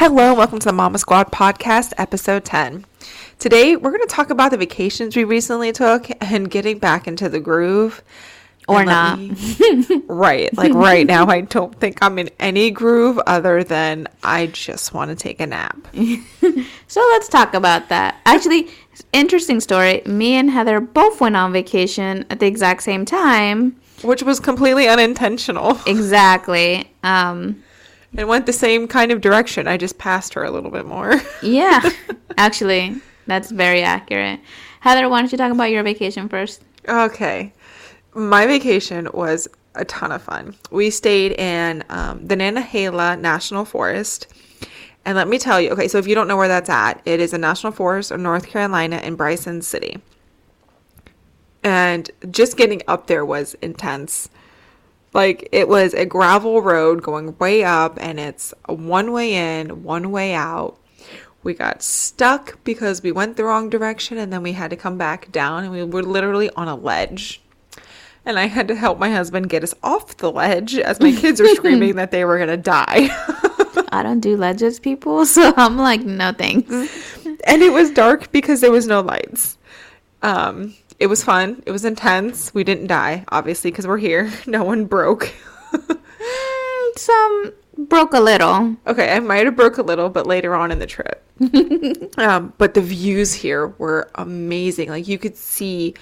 Hello, and welcome to the Momma Squad podcast, episode 10. Today, we're going to talk about the vacations we recently took and getting back into the groove. Or not. me- right. Like right now, I don't think I'm in any groove other than I just want to take a nap. So let's talk about that. Actually, interesting story. Me and Heather both went on vacation at the exact same time. Which was completely unintentional Exactly. Um, and went the same kind of direction. I just passed her a little bit more. yeah. Actually, that's very accurate. Heather, why don't you talk about your vacation first? Okay. My vacation was a ton of fun. We stayed in um, the Nantahala National Forest. And let me tell you, okay, so if you don't know where that's at, it is a national forest of North Carolina in Bryson City. And just getting up there was intense. Like it was a gravel road going way up, and it's one way in, one way out. We got stuck because we went the wrong direction, and then we had to come back down, and we were literally on a ledge. And I had to help my husband get us off the ledge as my kids were screaming that they were gonna die. I don't do ledges, people, so I'm like, no thanks. and it was dark because there was no lights. Um, it was fun. It was intense. We didn't die, obviously, because we're here. No one broke. Some broke a little. okay, I might have broke a little, but later on in the trip. um, but the views here were amazing. Like you could see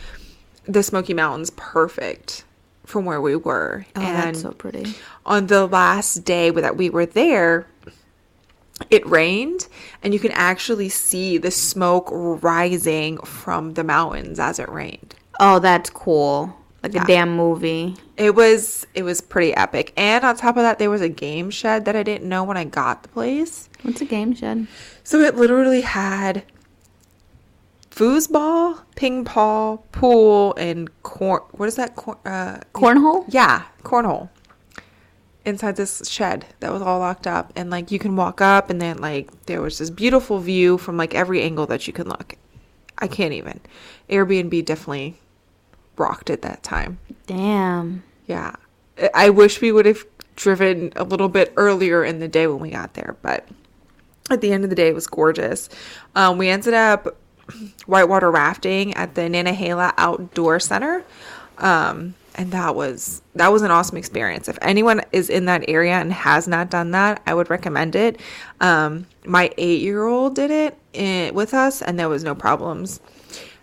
the Smoky Mountains perfect from where we were. Oh, that's so pretty. on the last day that we were there, it rained, and you can actually see the smoke rising from the mountains as it rained. Oh, that's cool. Like Yeah. a damn movie. It was it was pretty epic. And on top of that, there was a game shed that I didn't know when I got the place. What's a game shed? So it literally had foosball, ping pong, pool, and corn. What is that? Corn, uh, Cornhole? Yeah, cornhole. Inside this shed that was all locked up, and like you can walk up, and then like there was this beautiful view from like every angle that you can look. I can't even. Airbnb definitely rocked at that time. Damn. Yeah, I- wish we would have driven a little bit earlier in the day when we got there, but at the end of the day, it was gorgeous. Um, we ended up whitewater rafting at the Nantahala Outdoor Center, um, and that was that was an awesome experience. If anyone is in that area and has not done that, I would recommend it. Um, my eight year old did it eh, with us, and there was no problems.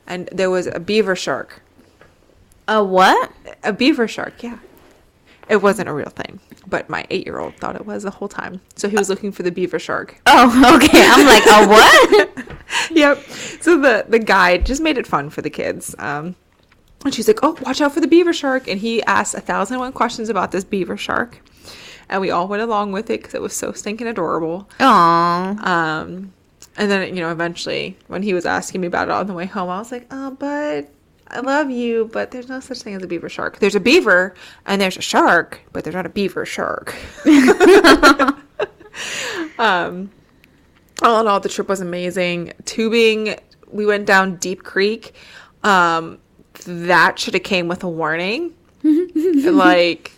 And there was a beaver shark. A what? A beaver shark, yeah. It wasn't a real thing, but my eight year old thought it was the whole time. So he was looking for the beaver shark. Oh, okay. I'm like, a what? yep. So the the guide just made it fun for the kids. Um, and she's like, "Oh, watch out for the beaver shark!" And he asked a thousand and one questions about this beaver shark, and we all went along with it because it was so stinking adorable. Aw. Um, and then you know, eventually, when he was asking me about it on the way home, I was like, "Oh, but I love you, but there's no such thing as a beaver shark. There's a beaver and there's a shark, but there's not a beaver shark." um, all in all, the trip was amazing. Tubing, we went down Deep Creek. Um, that should have came with a warning. like,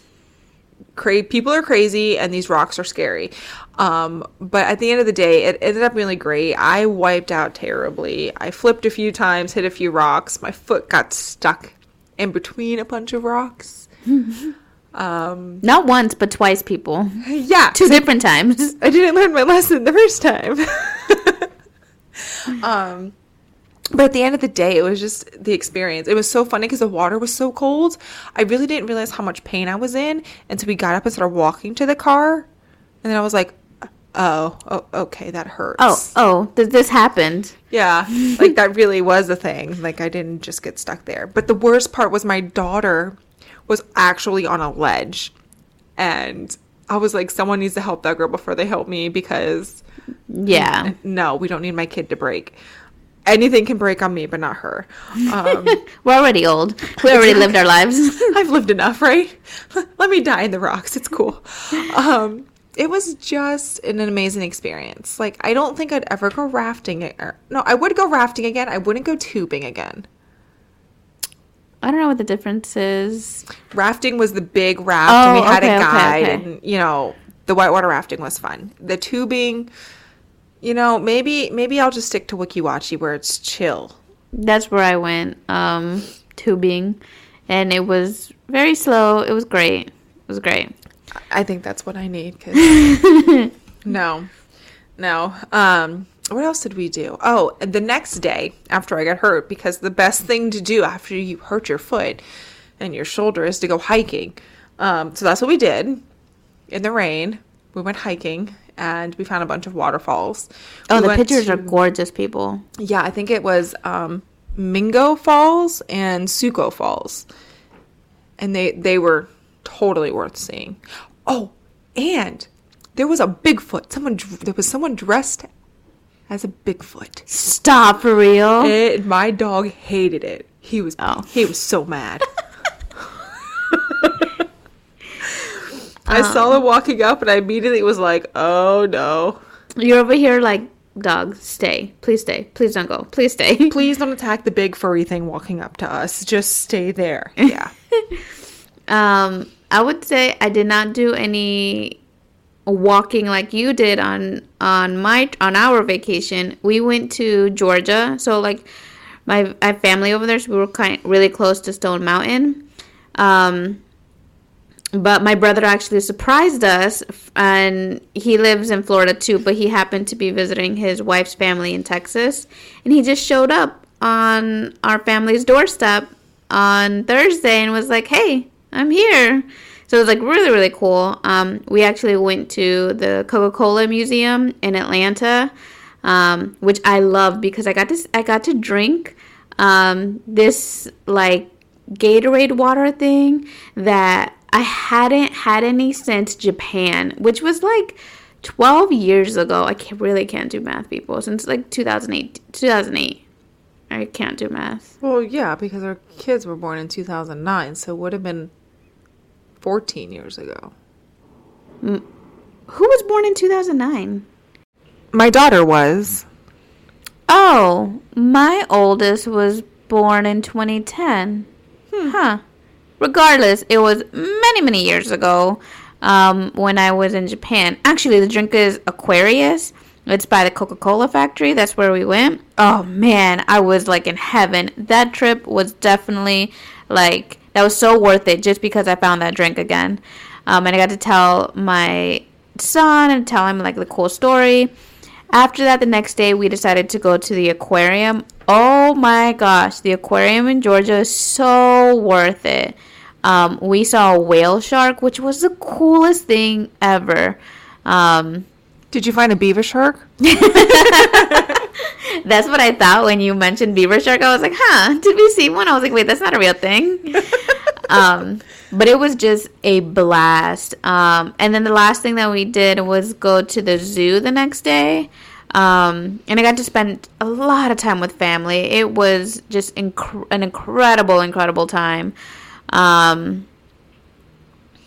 cra- people are crazy and these rocks are scary. Um, but at the end of the day, it ended up really great. I wiped out terribly. I flipped a few times, hit a few rocks. My foot got stuck in between a bunch of rocks. um, Not once, but twice, people. yeah, Two different times. I didn't learn my lesson the first time. um, but at the end of the day, it was just the experience. It was so funny because the water was so cold. I really didn't realize how much pain I was in until we got up and started walking to the car. And then I was like, oh, oh okay, that hurts. Oh, oh, th- this happened. Yeah, like that really was a thing. Like I didn't just get stuck there. But the worst part was my daughter was actually on a ledge. And I was like, someone needs to help that girl before they help me because Yeah. no, we don't need my kid to break. Anything can break on me, but not her. Um, We're already old. We already lived our lives. I've lived enough, right? Let me die in the rocks. It's cool. Um, it was just an amazing experience. Like, I don't think I'd ever go rafting. Or, no, I would go rafting again. I wouldn't go tubing again. I don't know what the difference is. Rafting was the big raft, Oh, and we had okay, a okay, guide, okay. and you know, the whitewater rafting was fun. The tubing, you know, maybe maybe I'll just stick to Weeki Wachee where it's chill. That's where I went, um, tubing, and it was very slow. It was great. It was great. I think that's what I need. 'cause- no, no. Um, what else did we do? Oh, the next day after I got hurt, because the best thing to do after you hurt your foot and your shoulder is to go hiking. Um, so that's what we did in the rain. We went hiking and we found a bunch of waterfalls. Oh, We the pictures to- are gorgeous, people. yeah, I think it was um, Mingo Falls and Soco Falls, and they they were totally worth seeing. Oh, and there was a Bigfoot. Someone there was someone dressed as a Bigfoot. Stop for real. It, my dog hated it. He was Oh. he was so mad. I saw them walking up, and I immediately was like, "Oh no." You're over here like, dog, stay. Please stay. Please don't go. Please stay. Please don't attack the big furry thing walking up to us. Just stay there. Yeah. Um, I would say I did not do any walking like you did on on my on our vacation. We went to Georgia, so like my I have family over there, so we were kind really close to Stone Mountain. Um, but my brother actually surprised us, and he lives in Florida too. But he happened to be visiting his wife's family in Texas, and he just showed up on our family's doorstep on Thursday and was like, "Hey, I'm here." So it was like really really cool. Um, we actually went to the Coca Cola Museum in Atlanta, um, which I love because I got to I got to drink um, this like Gatorade water thing that I hadn't had any since Japan, which was like 12 years ago. I can't, really can't do math, people. Since like 2008, 2008. I can't do math. Well, yeah, because our kids were born in 2009, so it would have been 14 years ago. Who was born in 2009? My daughter was. Oh, my oldest was born in 2010. Hmm. Huh. Regardless, it was many, many years ago um, when I was in Japan. Actually, the drink is Aquarius. It's by the Coca Cola factory. That's where we went. Oh man, I was like in heaven. That trip was definitely like, that was so worth it just because I found that drink again. Um, and I got to tell my son and tell him like the cool story. After that, the next day, we decided to go to the aquarium. Oh my gosh, the aquarium in Georgia is so worth it. Um, we saw a whale shark, which was the coolest thing ever. Um, Did you find a beaver shark? that's what I thought when you mentioned beaver shark. I was like, huh, did we see one? I was like, wait, that's not a real thing. um, but it was just a blast. Um, and then the last thing that we did was go to the zoo the next day. Um, and I got to spend a lot of time with family. It was just inc- an incredible, incredible time. Um,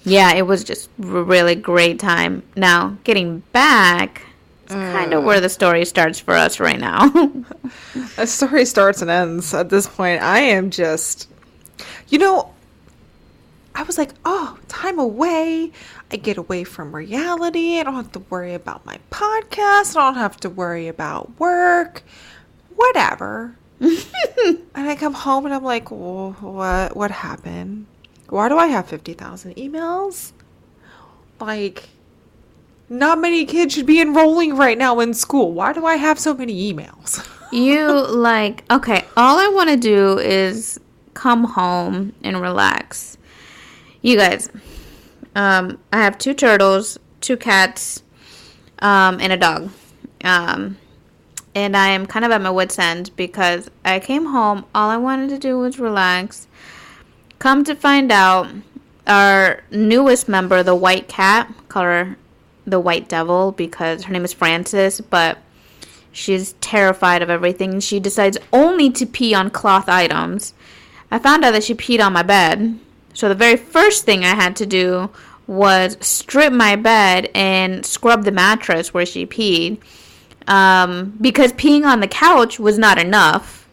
yeah, it was just a really great time. Now, getting back, it's kind of where the story starts for us right now. A story starts and ends at this point. I am just, you know, I was like, oh, time away. I get away from reality. I don't have to worry about my podcast. I don't have to worry about work. Whatever. and I come home and I'm like, what? What happened? Why do I have fifty thousand emails? Like, not many kids should be enrolling right now in school. Why do I have so many emails? you like okay all i want to do is come home and relax you guys um i have two turtles two cats um and a dog um and i am kind of at my wits end because i came home all i wanted to do was relax come to find out our newest member the white cat call her the white devil because her name is frances but She's terrified of everything. She decides only to pee on cloth items. I found out that she peed on my bed. So the very first thing I had to do was strip my bed and scrub the mattress where she peed. Um, because peeing on the couch was not enough.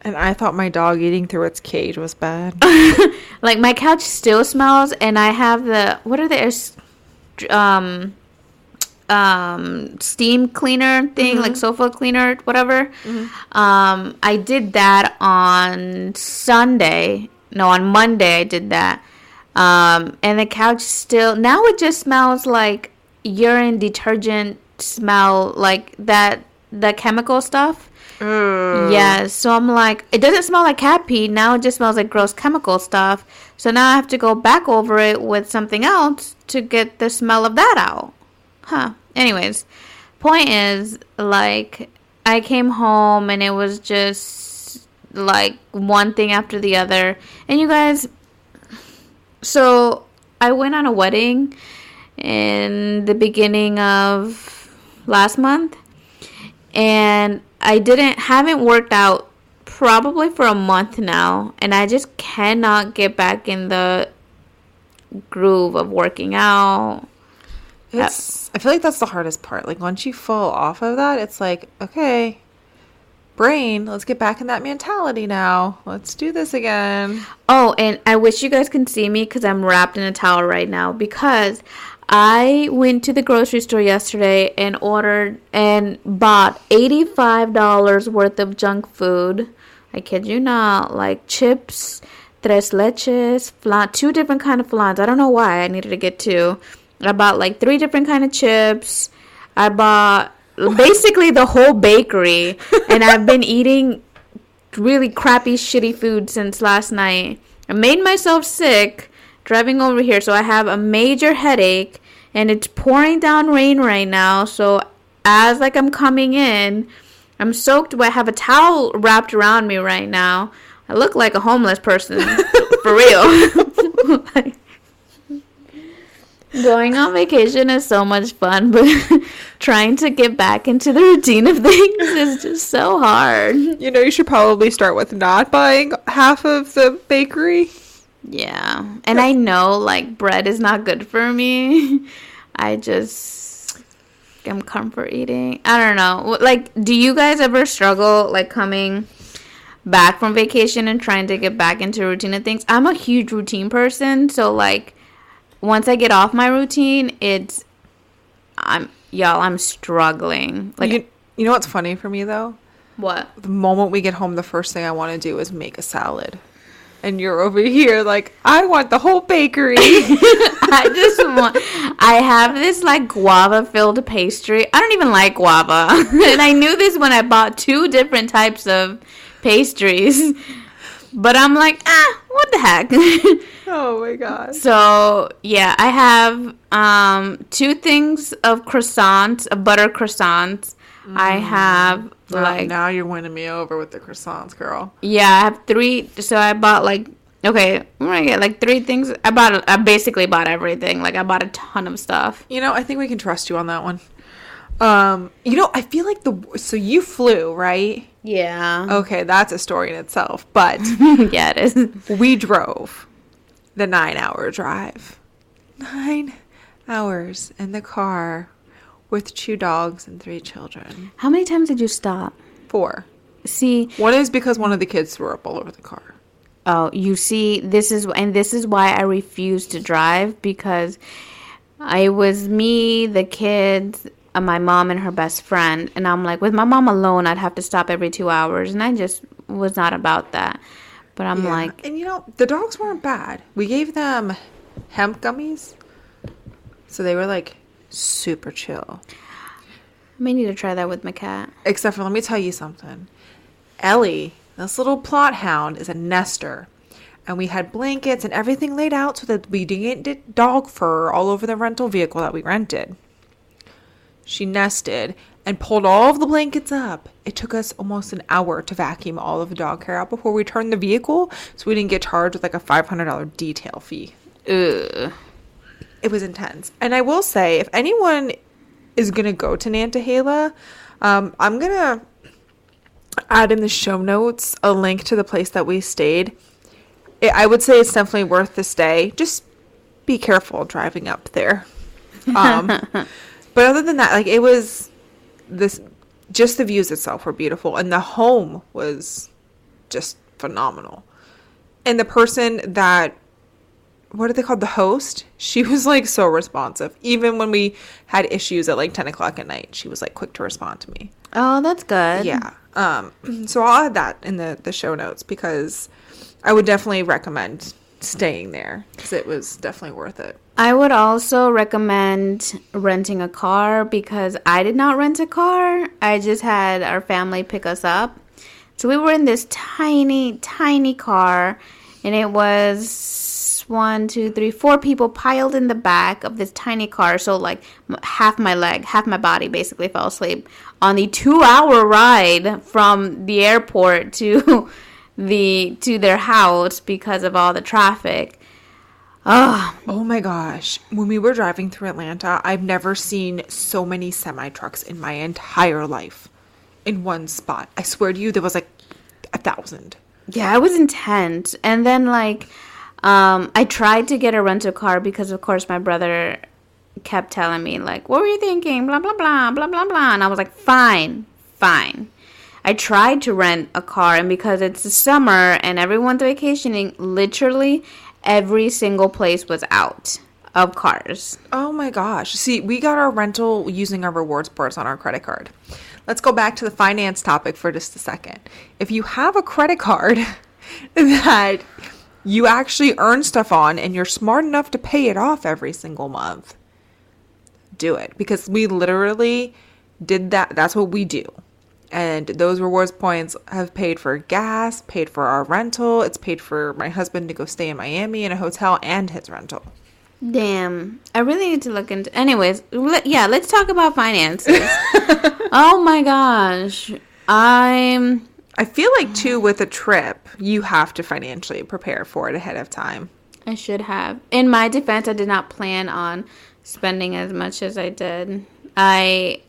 And I thought my dog eating through its cage was bad. Like my couch still smells, and I have the what are the um um steam cleaner thing, like sofa cleaner, whatever. Um, I did that on Sunday. No, on Monday I did that. Um, and the couch still now it just smells like urine detergent smell, like that the chemical stuff. Yeah, so I'm like, it doesn't smell like cat pee. Now it just smells like gross chemical stuff. So now I have to go back over it with something else to get the smell of that out. Huh. Anyways, point is, like, I came home and it was just like one thing after the other. And you guys, so I went on a wedding in the beginning of last month and I didn't haven't worked out probably for a month now and I just cannot get back in the groove of working out. It's, I feel like that's the hardest part. Like once you fall off of that, it's like, okay, brain, let's get back in that mentality now. Let's do this again. Oh, and I wish you guys can see me cuz I'm wrapped in a towel right now because I went to the grocery store yesterday and ordered and bought $85 worth of junk food. I kid you not, like chips, tres leches, flan, two different kind of flans. I don't know why I needed to get two. I bought like three different kind of chips. I bought basically the whole bakery, and I've been eating really crappy, shitty food since last night. I made myself sick driving over here, so I have a major headache, and it's pouring down rain right now. So as like I'm coming in, I'm soaked wet. I have a towel wrapped around me right now. I look like a homeless person, for real. Like, Going on vacation is so much fun, but trying to get back into the routine of things is just so hard. You know, you should probably start with not buying half of the bakery. Yeah. And I know like bread is not good for me. I just am comfort eating. I don't know. Like do you guys ever struggle like coming back from vacation and trying to get back into routine of things? I'm a huge routine person, so like once I get off my routine, it's I'm y'all, I'm struggling. Like you, you know what's funny for me though? what? The moment we get home, the first thing I want to do is make a salad. And you're over here like, I want the whole bakery. I just want. I have this like guava filled pastry. I don't even like guava, and I knew this when I bought two different types of pastries. But I'm like, ah, what the heck? oh my god. so yeah, I have um two things of croissants, a butter croissants. I have Like like now you're winning me over with the croissants, girl. yeah, I have three. So I bought like okay, I'm gonna get like three things. I bought. I basically bought everything. Like I bought a ton of stuff. You know, I think we can trust you on that one. Um, you know, I feel like the so you flew, right? Yeah. Okay, that's a story in itself. But yeah, it is. we drove the nine hour drive. Nine hours in the car with two dogs and three children. How many times did you stop? Four. See, One is because one of the kids threw up all over the car. oh, you see, this is and this is why I refuse to drive because I was me, the kids, uh, my mom and her best friend, and I'm like, with my mom alone, I'd have to stop every two hours, and I just was not about that. But I'm Yeah. like, and you know, the dogs weren't bad. We gave them hemp gummies. So they were like super chill. I may need to try that with my cat. Except for, let me tell you something. Ellie, this little Plott hound, is a nester. And we had blankets and everything laid out so that we didn't get dog fur all over the rental vehicle that we rented. She nested and pulled all of the blankets up. It took us almost an hour to vacuum all of the dog hair out before we turned the vehicle, so we didn't get charged with like a $500 detail fee. Ugh. It was intense. And I will say, if anyone is going to go to Nantahala, um, I'm going to add in the show notes a link to the place that we stayed. It, I would say it's definitely worth the stay. Just be careful driving up there. Um, but other than that, like it was this, just the views itself were beautiful, and the home was just phenomenal. And the person that what are they called? The host. She was like so responsive. Even when we had issues at like 10 o'clock at night, she was like quick to respond to me. Oh, that's good. Yeah. Um, so I'll add that in the, the show notes because I would definitely recommend staying there because it was definitely worth it. I would also recommend renting a car because I did not rent a car. I just had our family pick us up. So we were in this tiny, tiny car, and it was one, two, three, four people piled in the back of this tiny car. So, like, half my leg, half my body basically fell asleep on the two hour ride from the airport to. the to their house because of all the traffic. Oh. oh my gosh. When we were driving through Atlanta, I've never seen so many semi trucks in my entire life in one spot. I swear to you, there was like a thousand. Yeah, it was intense. And then, like, um, I tried to get a rental car because, of course, my brother kept telling me, like, what were you thinking? Blah, blah, blah, blah, blah, blah. And I was like, fine, fine. I tried to rent a car, and because it's the summer and everyone's vacationing, literally every single place was out of cars. Oh my gosh. See, we got our rental using our rewards points on our credit card. Let's go back to the finance topic for just a second. If you have a credit card that you actually earn stuff on and you're smart enough to pay it off every single month, do it because we literally did that. That's what we do. And those rewards points have paid for gas, paid for our rental. It's paid for my husband to go stay in Miami in a hotel and his rental. Damn. I really need to look into. Anyways, yeah, let's talk about finances. oh my gosh. I'm. I feel like, too, with a trip, you have to financially prepare for it ahead of time. I should have. In my defense, I did not plan on spending as much as I did. I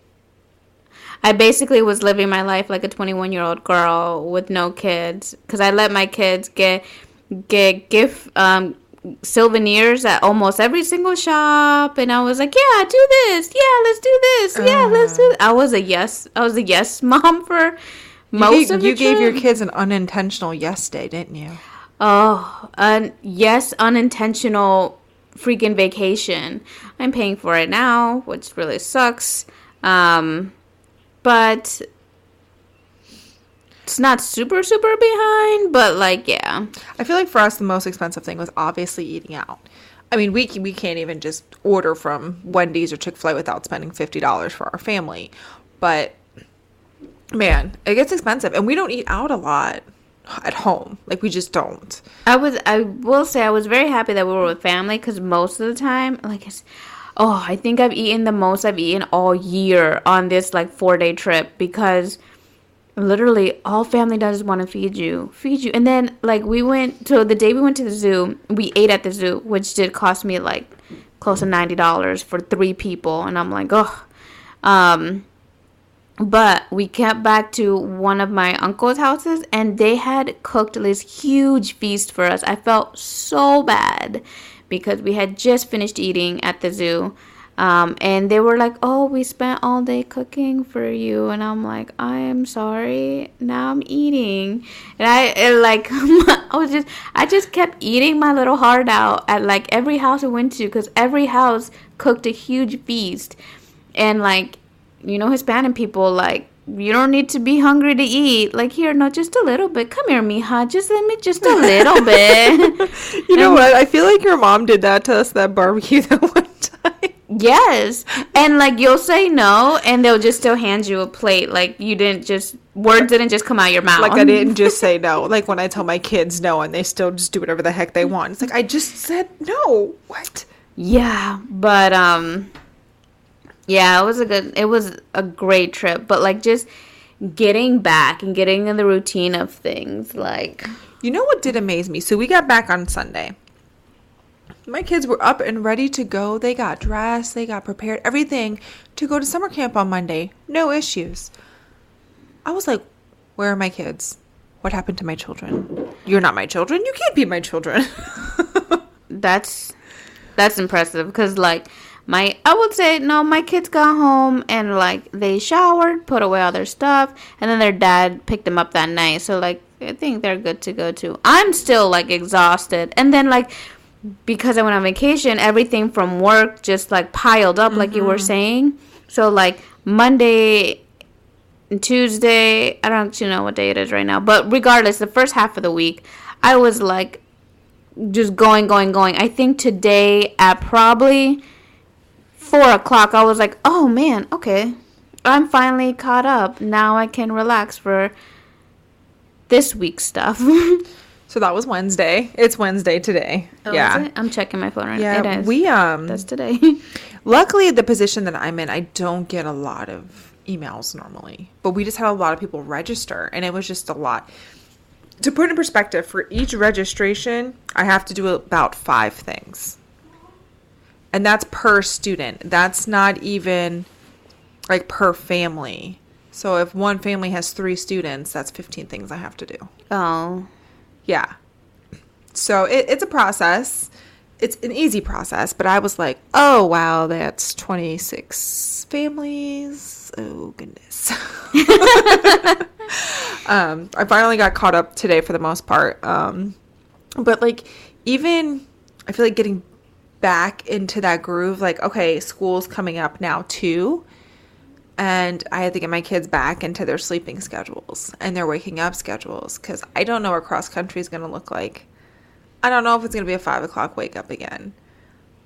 I basically was living my life like a 21 year old girl with no kids because I let my kids get get gift um, souvenirs at almost every single shop, and I was like, "Yeah, do this. Yeah, let's do this. Yeah, uh, let's do." This. I was a yes. I was a yes mom for most you gave, of the You trip. gave your kids an unintentional yes day, didn't you? Oh, an yes, unintentional freaking vacation. I'm paying for it now, which really sucks. Um, but it's not super super behind, but like yeah. I feel like for us the most expensive thing was obviously eating out. I mean, we we can't even just order from Wendy's or Chick Fil A without spending fifty dollars for our family. But man, it gets expensive, and we don't eat out a lot at home. Like we just don't. I was I will say I was very happy that we were with family because most of the time, like it's oh, I think I've eaten the most I've eaten all year on this like four day trip because literally all family does is want to feed you, feed you. And then like we went, so the day we went to the zoo, we ate at the zoo, which did cost me like close to $90 for three people. And I'm like, oh, um, but we kept back to one of my uncle's houses and they had cooked this huge feast for us. I felt so bad because we had just finished eating at the zoo. Um, and they were like, "Oh, we spent all day cooking for you," and I'm like, "I am sorry. Now I'm eating," and I and like I was just I just kept eating my little heart out at like every house I went to because every house cooked a huge feast, and like you know Hispanic people like you don't need to be hungry to eat. Like here, no, just a little bit. Come here, mija. Just let me just a little bit. you know what? I feel like your mom did that to us that barbecue that one time. Yes, and like you'll say no, and they'll just still hand you a plate. Like you didn't just words didn't just come out your mouth. Like I didn't just say no. Like when I tell my kids no, and they still just do whatever the heck they want. It's like I just said no. What? Yeah, but um yeah, it was a good it was a great trip, but like just getting back and getting in the routine of things like You know what did amaze me? So we got back on Sunday. My kids were up and ready to go. They got dressed, they got prepared, everything to go to summer camp on Monday. No issues. I was like, "Where are my kids? What happened to my children? You're not my children. You can't be my children." that's that's impressive because like my I would say no, my kids got home and like they showered, put away all their stuff, and then their dad picked them up that night. So like I think they're good to go too. I'm still like exhausted. And then like because I went on vacation, everything from work just like piled up, like you were mm-hmm. saying. So like Monday and Tuesday, I don't actually know what day it is right now, but regardless, the first half of the week, I was like just going, going, going. I think today at probably four o'clock, I was like, oh man, okay, I'm finally caught up. Now I can relax for this week's stuff. So that was Wednesday. It's Wednesday today. Oh, yeah. I'm checking my phone right Yeah, now. It is. we um That's today. luckily the position that I'm in, I don't get a lot of emails normally. But we just had a lot of people register and it was just a lot. To put in perspective, for each registration, I have to do about 5 things. And that's per student. That's not even like per family. So if one family has 3 students, that's 15 things I have to do. oh. Yeah. So it, it's a process. It's an easy process, but I was like, oh, wow, that's 26 families. Oh, goodness. um, I finally got caught up today for the most part. Um, but like, even I feel like getting back into that groove, like, okay, school's coming up now too and I had to get my kids back into their sleeping schedules and their waking up schedules because I don't know what cross country is going to look like. I don't know if it's going to be a five o'clock wake up again.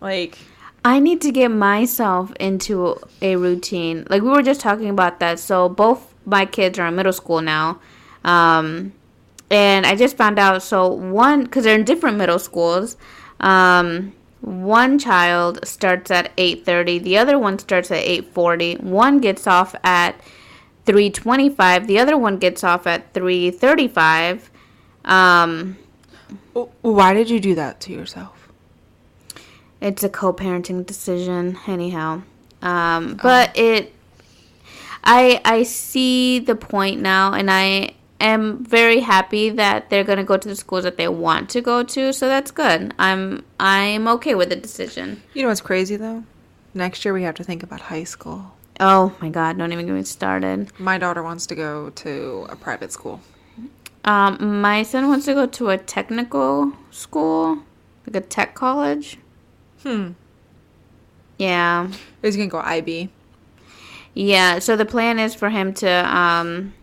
Like, I need to get myself into a routine. Like we were just talking about that. So both my kids are in middle school now. Um, and I just found out so one because they're in different middle schools. Um, one child starts at 8:30, the other one starts at 8:40. One gets off at 3:25, the other one gets off at 3:35. Um, why did you do that to yourself? it's a co-parenting decision anyhow um, but it i i see the point now and i am very happy that they're going to go to the schools that they want to go to so that's good i'm i'm okay with the decision You know what's crazy though? Next year we have to think about high school. oh my god don't even get me started My daughter wants to go to a private school. um, my son wants to go to a technical school like a tech college Hmm. yeah He's going to go IB. Yeah, so the plan is for him to um,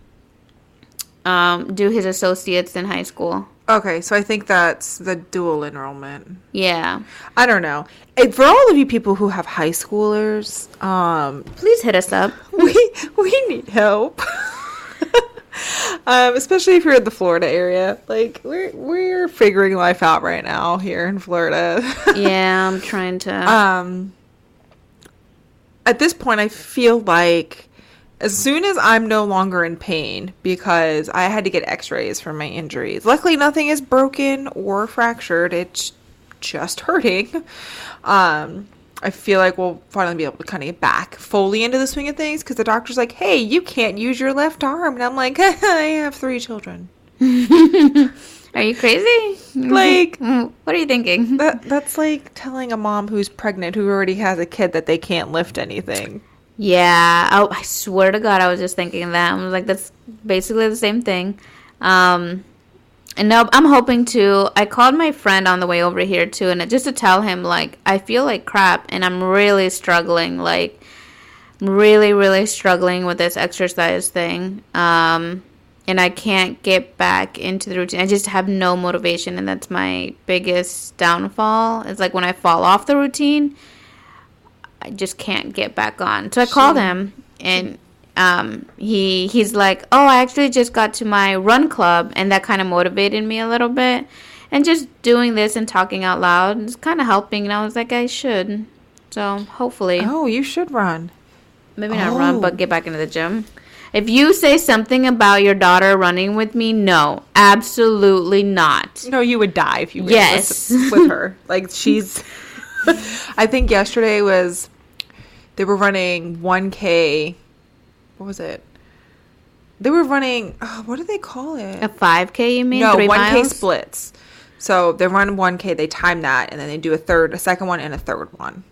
um, do his associates in high school. Okay, so I think that's the dual enrollment. Yeah. I don't know. For all of you people who have high schoolers, um, Please hit us up. we we need help. um, especially if you're in the Florida area. Like we're we're figuring life out right now here in Florida. yeah, I'm trying to. um at this point I feel like as soon as I'm no longer in pain because I had to get x-rays for my injuries. Luckily nothing is broken or fractured. It's just hurting. Um I feel like we'll finally be able to kind of get back fully into the swing of things because the doctor's like, "Hey, you can't use your left arm," and I'm like, "I have three children." Are you crazy? Like what are you thinking? that, that's like telling a mom who's pregnant who already has a kid that they can't lift anything. Yeah, I, I swear to God, I was just thinking that. I was like, that's basically the same thing. Um, and no, I'm hoping to. I called my friend on the way over here too, and just to tell him like I feel like crap, and I'm really struggling. Like, really, really struggling with this exercise thing. Um, and I can't get back into the routine. I just have no motivation, and that's my biggest downfall. It's like when I fall off the routine, I just can't get back on. So I called him, and um, he he's like, "Oh, I actually just got to my run club, and that kind of motivated me a little bit." And just doing this and talking out loud is kind of helping. And I was like, I should. So hopefully, Oh, you should run. maybe not run, Oh. but get back into the gym. If you say something about your daughter running with me, no, absolutely not. No, you would die if you Yes. with her. Like she's. I think yesterday was they were running 1K. What was it? They were running. Oh, what do they call it? A 5K, you mean? no, Three 1K miles? splits. So they run 1K. They time that, and then they do a third, a second one, and a third one.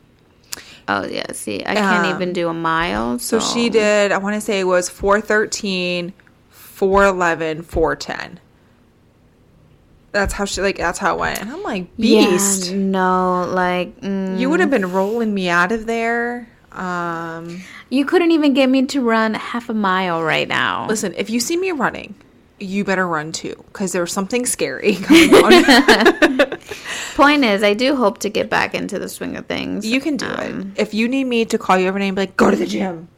Oh yeah, see, I can't Um, even do a mile. So So, she did. I want to say it was 413, 411, 410. That's how she like. That's how it went, and I'm like, beast. Yeah, no, like mm, You would have been rolling me out of there. Um, you couldn't even get me to run half a mile right now. listen, if you see me running, you better run too, because there's something scary going on. Point is, I do hope to get back into the swing of things. you can do Um, it. If you need me to call you every be like, go to the gym.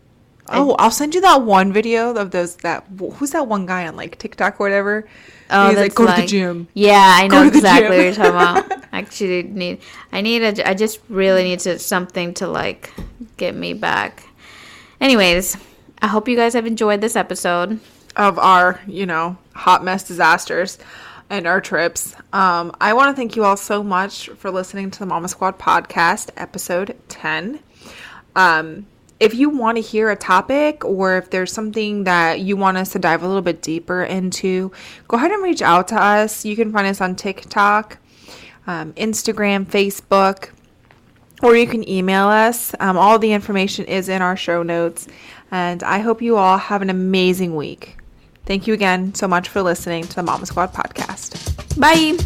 Oh, I'll send you that one video of those. That who's that one guy on like TikTok or whatever? Oh, He's that's like, go to the gym. Yeah, I know exactly what you're talking about. Actually, need I need a I just really need to something to like get me back. Anyways, I hope you guys have enjoyed this episode. of our, you know, hot mess disasters and our trips. Um, I want to thank you all so much for listening to the Momma Squad podcast, episode 10. Um, if you want to hear a topic or if there's something that you want us to dive a little bit deeper into, go ahead and reach out to us. You can find us on TikTok, um, Instagram, Facebook, or you can email us. Um, all the information is in our show notes. And I hope you all have an amazing week. Thank you again so much for listening to the Momma Squad podcast. Bye.